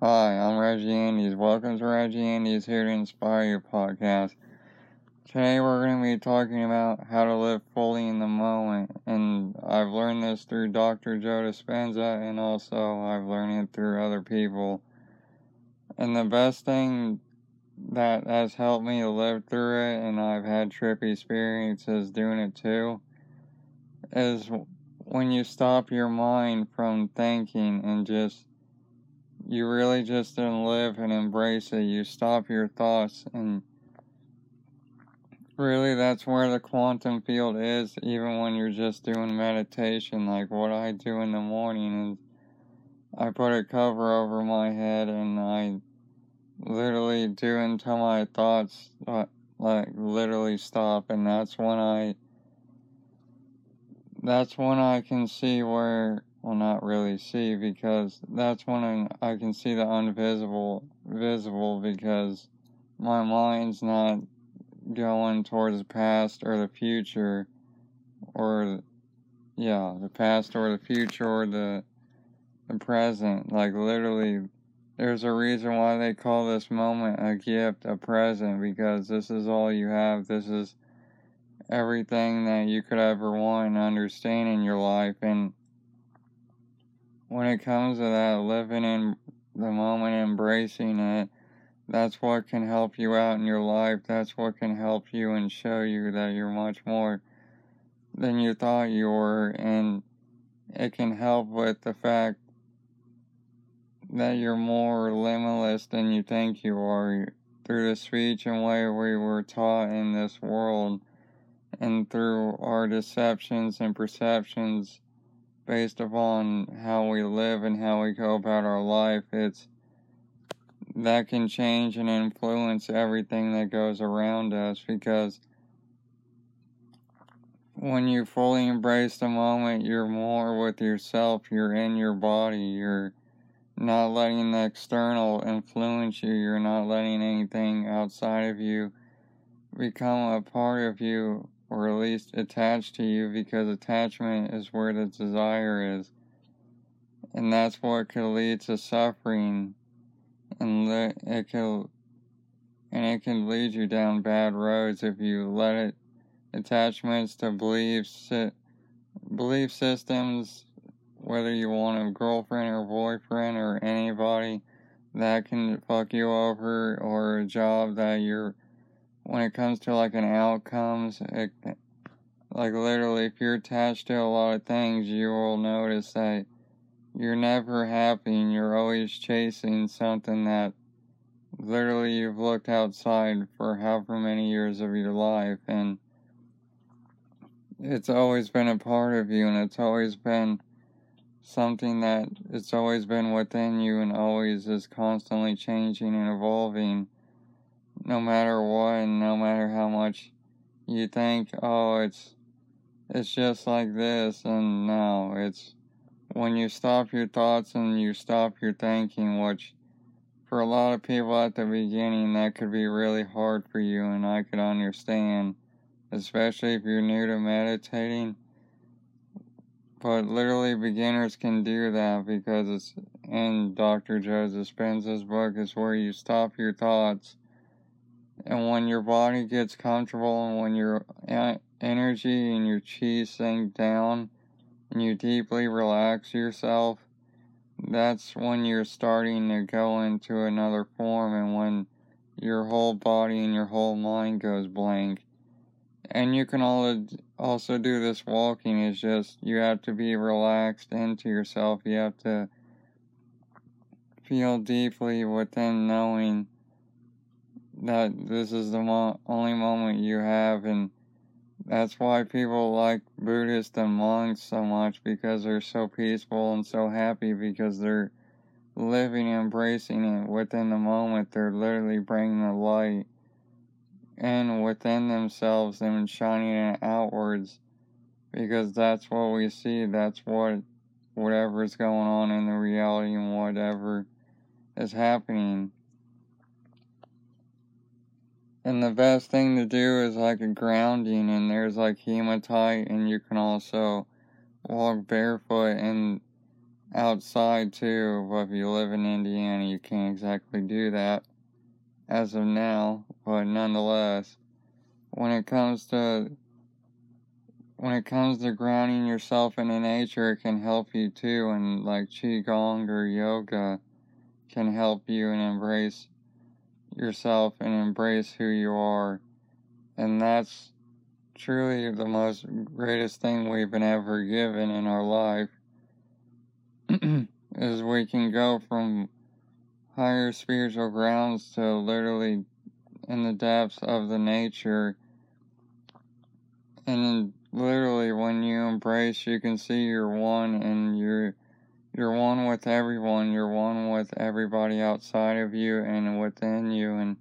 Hi, I'm Reggie Andes. Welcome to Reggie Andes here to inspire your podcast. Today we're going to be talking about how to live fully in the moment, and I've learned this through Dr. Joe Dispenza, and also I've learned it through other people. And the best thing that has helped me to live through it, and I've had trippy experiences doing it too, is when you stop your mind from thinking and just you really just don't live and embrace it. You stop your thoughts and really that's where the quantum field is even when you're just doing meditation like what I do in the morning is I put a cover over my head and I literally do until my thoughts uh, like literally stop and that's when I that's when I can see where not really see because that's when I can see the invisible visible because my mind's not going towards the past or the future or yeah the past or the future or the the present. Like literally there's a reason why they call this moment a gift a present because this is all you have. This is everything that you could ever want and understand in your life. And when it comes to that, living in the moment, embracing it, that's what can help you out in your life. That's what can help you and show you that you're much more than you thought you were. And it can help with the fact that you're more limitless than you think you are through the speech and way we were taught in this world and through our deceptions and perceptions based upon how we live and how we go about our life. It's that can change and influence everything that goes around us because when you fully embrace the moment, you're more with yourself, you're in your body, you're not letting the external influence you, you're not letting anything outside of you become a part of you or at least attached to you because attachment is where the desire is. And that's what could lead to suffering and it can and it can lead you down bad roads if you let it attachments to beliefs belief systems whether you want a girlfriend or boyfriend or anybody that can fuck you over or a job that you're when it comes to like an outcomes, it, like literally, if you're attached to a lot of things, you will notice that you're never happy and you're always chasing something that literally you've looked outside for however many years of your life and it's always been a part of you and it's always been something that it's always been within you and always is constantly changing and evolving no matter what and no matter how much you think, oh, it's it's just like this, and no, it's when you stop your thoughts and you stop your thinking, which for a lot of people at the beginning, that could be really hard for you, and I could understand, especially if you're new to meditating. But literally, beginners can do that because it's in Dr. Joe Dispenza's book, is where you stop your thoughts and when your body gets comfortable and when your energy and your chi sink down and you deeply relax yourself, that's when you're starting to go into another form and when your whole body and your whole mind goes blank. And you can also do this walking, it's just you have to be relaxed into yourself. You have to feel deeply within knowing that this is the mo- only moment you have, and that's why people like Buddhists and monks so much because they're so peaceful and so happy because they're living embracing it within the moment. They're literally bringing the light in within themselves and shining it outwards because that's what we see. That's what whatever is going on in the reality and whatever is happening. And the best thing to do is like a grounding, and there's like hematite, and you can also walk barefoot. And outside too, but if you live in Indiana, you can't exactly do that as of now, but nonetheless, when it comes to when it comes to grounding yourself in nature, it can help you too, and like Qigong or yoga can help you and embrace yourself and embrace who you are. And that's truly the most greatest thing we've been ever given in our life is we can go from higher spiritual grounds to literally in the depths of the nature and literally when you embrace you can see you're one and you're you're one with everyone. You're one with everybody outside of you and within you and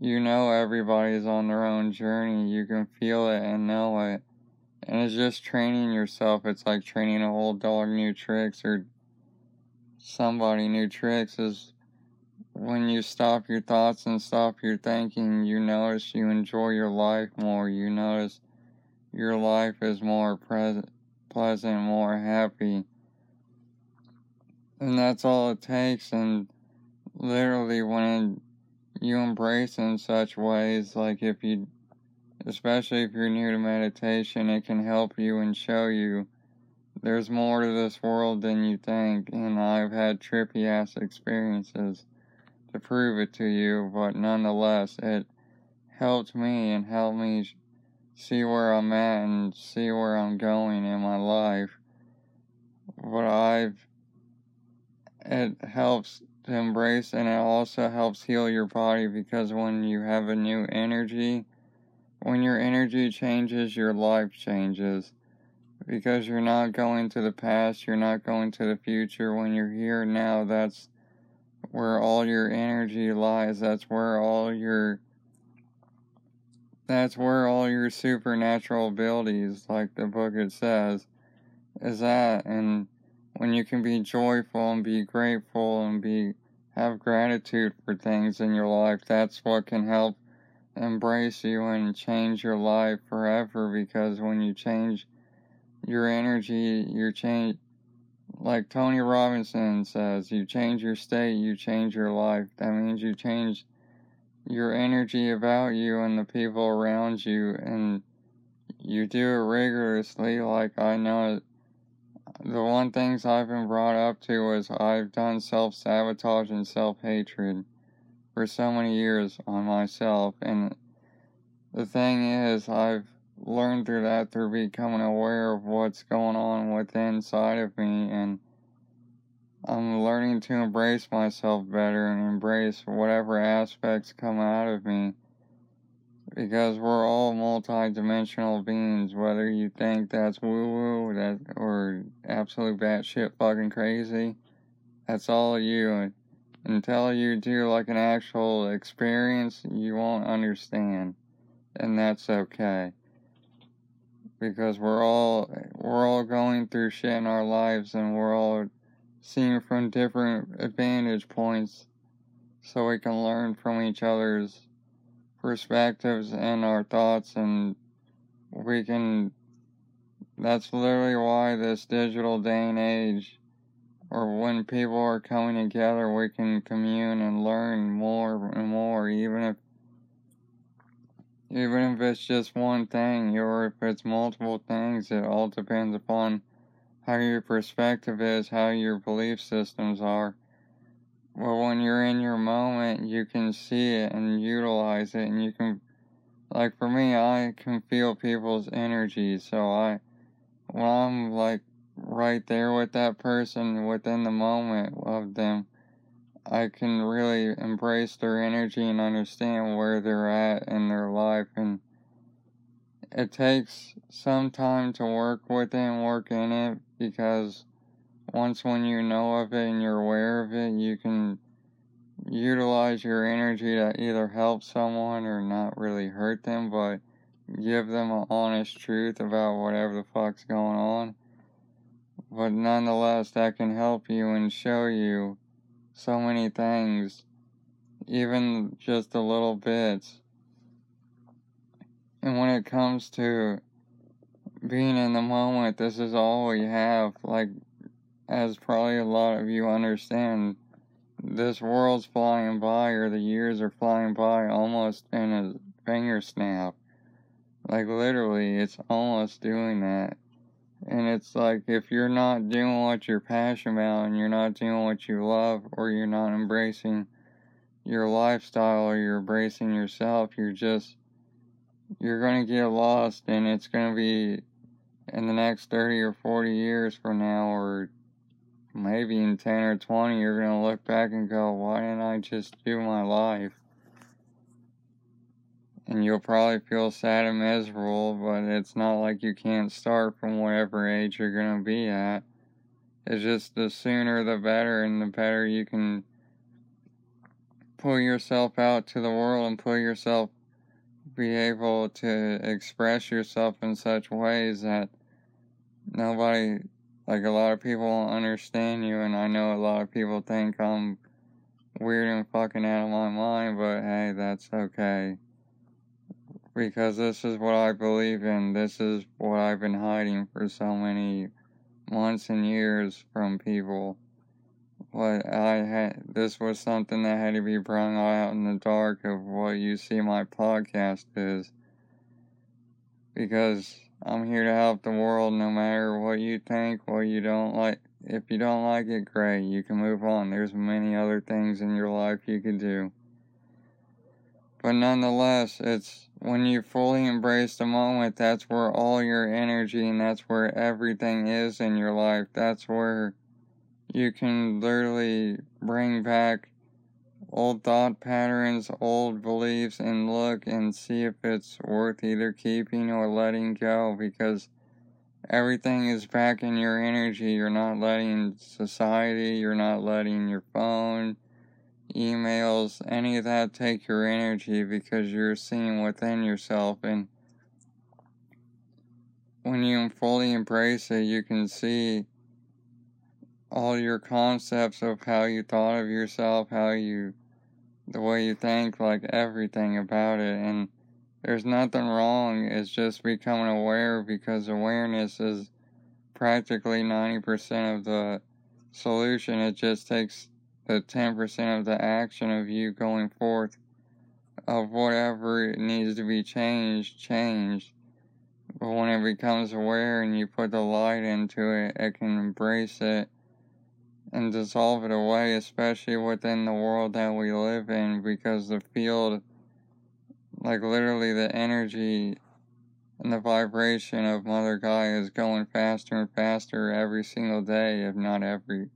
you know everybody's on their own journey. You can feel it and know it. And it's just training yourself. It's like training a old dog new tricks or somebody new tricks is when you stop your thoughts and stop your thinking you notice you enjoy your life more. You notice your life is more present, pleasant, more happy. And that's all it takes. And literally, when you embrace in such ways, like if you, especially if you're new to meditation, it can help you and show you there's more to this world than you think. And I've had trippy ass experiences to prove it to you, but nonetheless, it helped me and helped me see where I'm at and see where I'm going in my life. But I've, it helps to embrace and it also helps heal your body because when you have a new energy, when your energy changes, your life changes. Because you're not going to the past, you're not going to the future. When you're here now, that's where all your energy lies. That's where all your that's where all your supernatural abilities, like the book it says, is at. And when you can be joyful and be grateful and be have gratitude for things in your life, that's what can help embrace you and change your life forever because when you change your energy, you change like Tony Robbins says, you change your state, you change your life. That means you change your energy about you and the people around you, and you do it rigorously. Like I know the one things I've been brought up to is I've done self sabotage and self hatred for so many years on myself, and the thing is, I've learned through that through becoming aware of what's going on within inside of me and I'm learning to embrace myself better and embrace whatever aspects come out of me. Because we're all multi-dimensional beings, whether you think that's woo-woo that or absolute batshit fucking crazy, that's all you. Until you do like an actual experience, you won't understand. And that's okay. Because we're all we're all going through shit in our lives and we're all seeing from different vantage points so we can learn from each other's perspectives and our thoughts and we can that's literally why this digital day and age or when people are coming together we can commune and learn more and more even if even if it's just one thing or if it's multiple things it all depends upon how your perspective is, how your belief systems are. Well, when you're in your moment, you can see it and utilize it, and you can, like for me, I can feel people's energy. So I, when I'm like right there with that person within the moment of them, I can really embrace their energy and understand where they're at in their life and it takes some time to work with it and work in it because once when you know of it and you're aware of it, you can utilize your energy to either help someone or not really hurt them, but give them an honest truth about whatever the fuck's going on. But nonetheless, that can help you and show you so many things, even just a little bits and when it comes to being in the moment, this is all we have. Like, as probably a lot of you understand, this world's flying by, or the years are flying by almost in a finger snap. Like, literally, it's almost doing that. And it's like, if you're not doing what you're passionate about, and you're not doing what you love, or you're not embracing your lifestyle, or you're embracing yourself, you're just, you're going to get lost, and it's going to be in the next 30 or 40 years from now, or maybe in 10 or 20, you're going to look back and go, why didn't I just do my life? And you'll probably feel sad and miserable, but it's not like you can't start from whatever age you're going to be at. It's just the sooner the better, and the better you can pull yourself out to the world and pull yourself be able to express yourself in such ways that nobody like a lot of people understand you, and I know a lot of people think I'm weird and fucking out of my mind, but hey, that's okay. Because this is what I believe in. This is what I've been hiding for so many months and years from people. What I had, this was something that had to be brought out in the dark of what you see my podcast is. Because I'm here to help the world no matter what you think, what you don't like. If you don't like it, great. You can move on. There's many other things in your life you can do. But nonetheless, it's when you fully embrace the moment, that's where all your energy and that's where everything is in your life. That's where you can literally bring back old thought patterns, old beliefs, and look and see if it's worth either keeping or letting go because everything is back in your energy. You're not letting society, you're not letting your phone, emails, any of that take your energy because you're seeing within yourself. And when you fully embrace it, you can see all your concepts of how you thought of yourself, how you, the way you think, like everything about it. And there's nothing wrong. It's just becoming aware because awareness is practically 90% of the solution. It just takes the 10% of the action of you going forth of whatever needs to be changed, changed. But when it becomes aware and you put the light into it, it can embrace it and dissolve it away, especially within the world that we live in, because the field, like literally the energy and the vibration of Mother Gaia is going faster and faster every single day, if not every.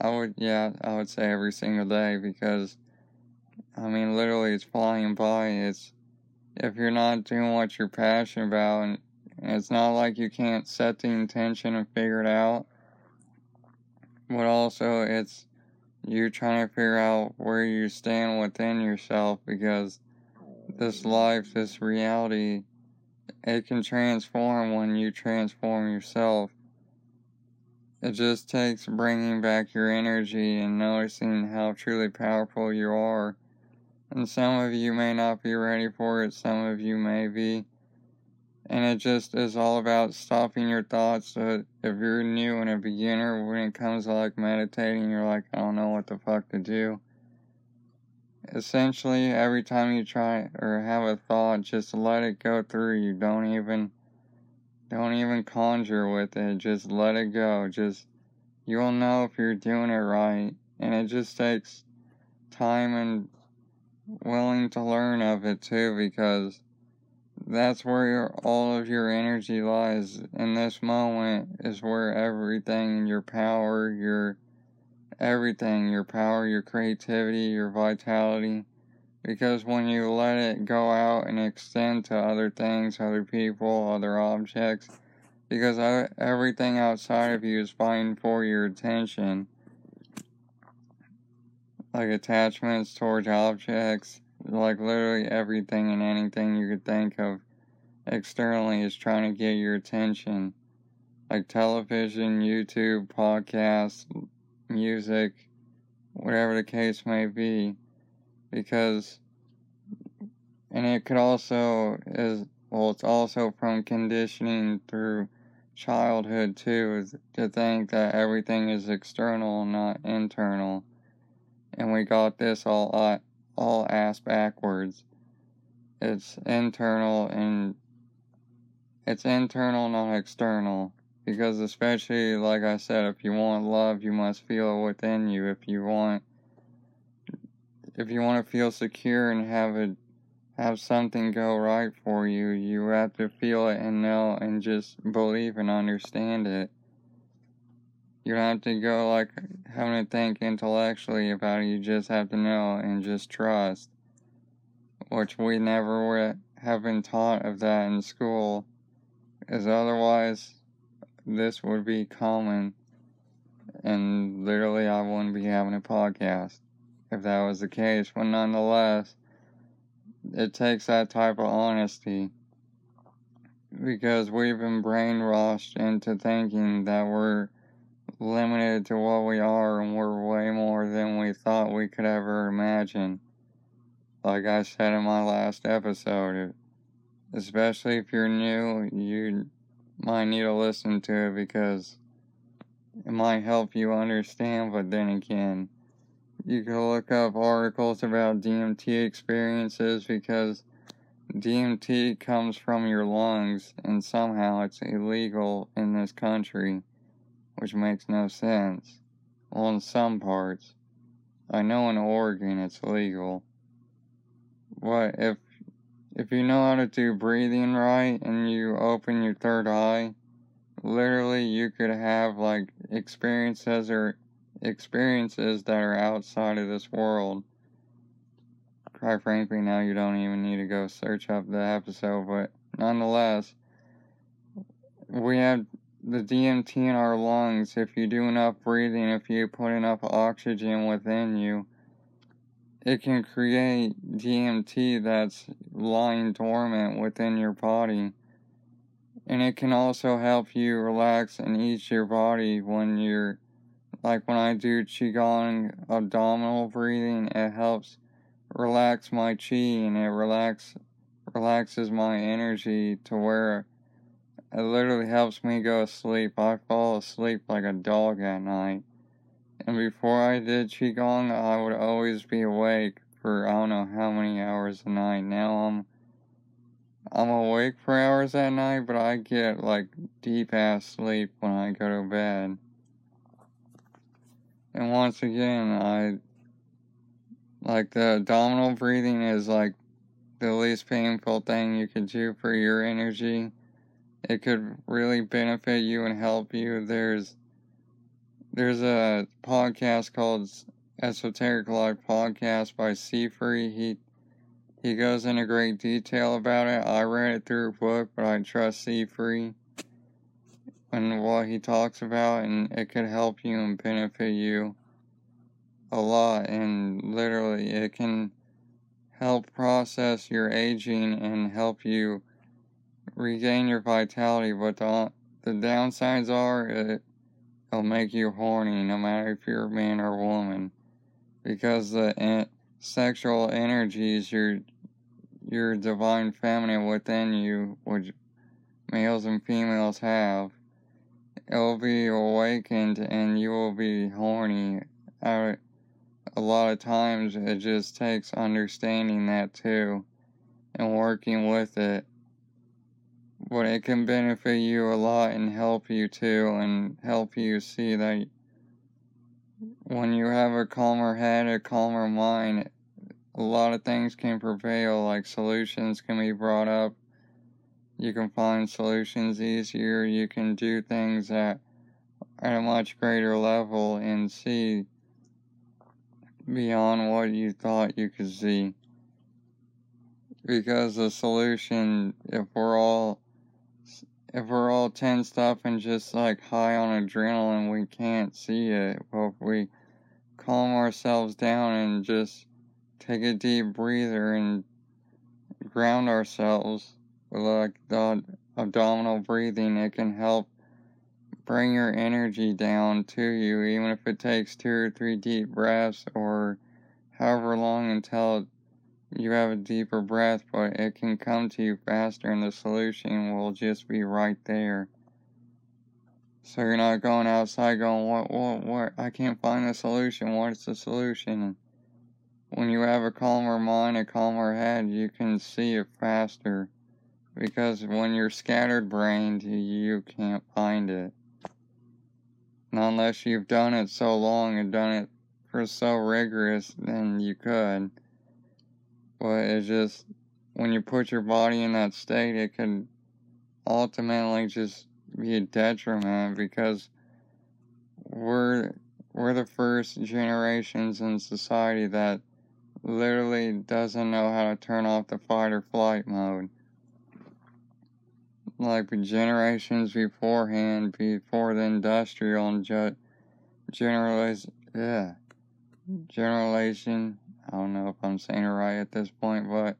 I would, yeah, I would say every single day because, I mean, literally it's flying by. It's, if you're not doing what you're passionate about, and it's not like you can't set the intention and figure it out but also it's you trying to figure out where you stand within yourself because this life, this reality, it can transform when you transform yourself. It just takes bringing back your energy and noticing how truly powerful you are. And some of you may not be ready for it, some of you may be. And it just is all about stopping your thoughts. So if you're new and a beginner, when it comes to like meditating, you're like, I don't know what the fuck to do. Essentially, every time you try or have a thought, just let it go through you. Don't even, don't even conjure with it. Just let it go. Just, you'll know if you're doing it right. And it just takes time and willing to learn of it too, because that's where your, all of your energy lies. In this moment is where everything, your power, your everything, your power, your creativity, your vitality. Because when you let it go out and extend to other things, other people, other objects, because everything outside of you is fighting for your attention. Like attachments towards objects, like literally everything and anything you could think of externally is trying to get your attention. Like television, YouTube, podcasts, music, whatever the case may be. Because, and it could also, is well, it's also from conditioning through childhood too, is to think that everything is external, not internal. And we got this all all ass backwards. It's internal and it's internal, not external. Because especially like I said, if you want love, you must feel it within you. If you want if you want to feel secure and have it have something go right for you, you have to feel it and know and just believe and understand it. You don't have to go like having to think intellectually about it, you just have to know and just trust. Which we never would have been taught of that in school, as otherwise this would be common and literally I wouldn't be having a podcast if that was the case. But nonetheless, it takes that type of honesty because we've been brainwashed into thinking that we're limited to what we are and we're way more than we thought we could ever imagine. Like I said in my last episode, especially if you're new, you might need to listen to it because it might help you understand, but then again, you can look up articles about DMT experiences because DMT comes from your lungs and somehow it's illegal in this country, which makes no sense. Well, in some parts. I know in Oregon it's legal. But if if you know how to do breathing right and you open your third eye, literally you could have like experiences or experiences that are outside of this world. Quite frankly, now you don't even need to go search up the episode, but nonetheless, we have the DMT in our lungs. If you do enough breathing, if you put enough oxygen within you, it can create DMT that's lying dormant within your body. And it can also help you relax and ease your body when you're, like when I do Qigong abdominal breathing, it helps relax my chi and it relax, relaxes my energy to where it literally helps me go to sleep. I fall asleep like a dog at night. And before I did Qigong, I would always be awake for I don't know how many hours a night. Now I'm I'm awake for hours at night, but I get like deep ass sleep when I go to bed. And once again, I like the abdominal breathing is like the least painful thing you could do for your energy. It could really benefit you and help you. There's there's a podcast called Esoteric Life Podcast by Seafree. He he goes into great detail about it. I read it through a book, but I trust Seafree and what he talks about, and it could help you and benefit you a lot. And literally, it can help process your aging and help you regain your vitality. But the, the downsides are it It'll make you horny no matter if you're a man or a woman. Because the en- sexual energies, your, your divine feminine within you, which males and females have, it will be awakened and you will be horny. a lot of times it just takes understanding that too and working with it but it can benefit you a lot and help you too and help you see that when you have a calmer head, a calmer mind, a lot of things can prevail, like solutions can be brought up. You can find solutions easier. You can do things at, at a much greater level and see beyond what you thought you could see. Because the solution, if we're all if we're all tensed up and just like high on adrenaline, we can't see it. But if we calm ourselves down and just take a deep breather and ground ourselves with like the abdominal breathing, it can help bring your energy down to you, even if it takes two or three deep breaths or however long until you have a deeper breath, but it can come to you faster and the solution will just be right there. So you're not going outside going, what, what, what, I can't find the solution. What's the solution? When you have a calmer mind, a calmer head, you can see it faster. Because when you're scattered brained, you can't find it. Unless you've done it so long and done it for so rigorous, then you could. But it's just, when you put your body in that state, it could ultimately just be a detriment because we're we're the first generations in society that literally doesn't know how to turn off the fight or flight mode. Like generations beforehand, before the industrial and ju- generaliz- yeah, generation. I don't know if I'm saying it right at this point, but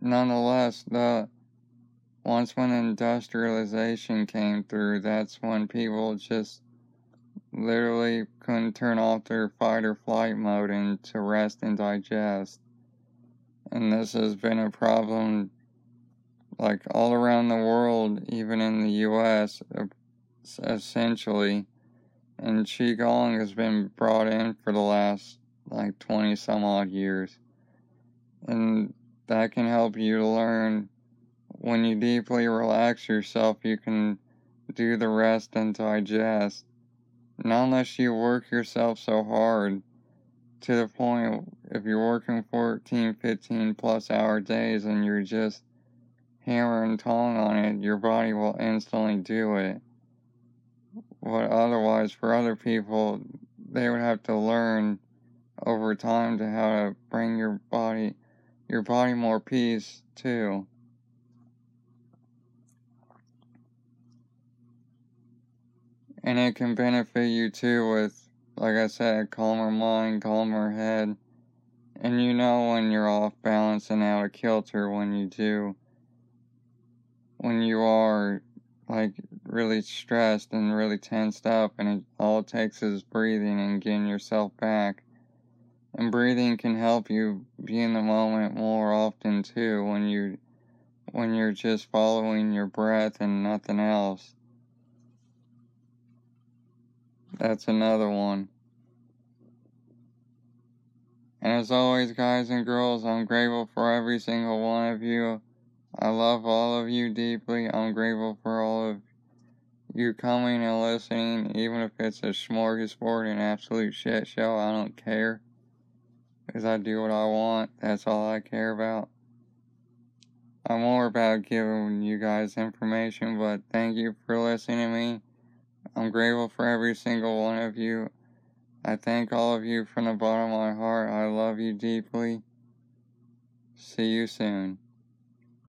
nonetheless, the once when industrialization came through, that's when people just literally couldn't turn off their fight or flight mode and to rest and digest. And this has been a problem like all around the world, even in the US, essentially. And Qigong has been brought in for the last like 20 some odd years. And that can help you to learn when you deeply relax yourself, you can do the rest and digest. Not unless you work yourself so hard to the point if you're working 14, 15 plus hour days and you're just hammering tongue on it, your body will instantly do it. But otherwise, for other people, they would have to learn over time to how to bring your body, your body more peace too. And it can benefit you too with, like I said, calmer mind, calmer head. And you know when you're off balance and out of kilter when you do, when you are like really stressed and really tensed up, and it, all it takes is breathing and getting yourself back. And breathing can help you be in the moment more often too when you when you're just following your breath and nothing else. That's another one. And as always, guys and girls, I'm grateful for every single one of you. I love all of you deeply. I'm grateful for all of you coming and listening, even if it's a smorgasbord and absolute shit show. I don't care. Because I do what I want. That's all I care about. I'm more about giving you guys information, but thank you for listening to me. I'm grateful for every single one of you. I thank all of you from the bottom of my heart. I love you deeply. See you soon.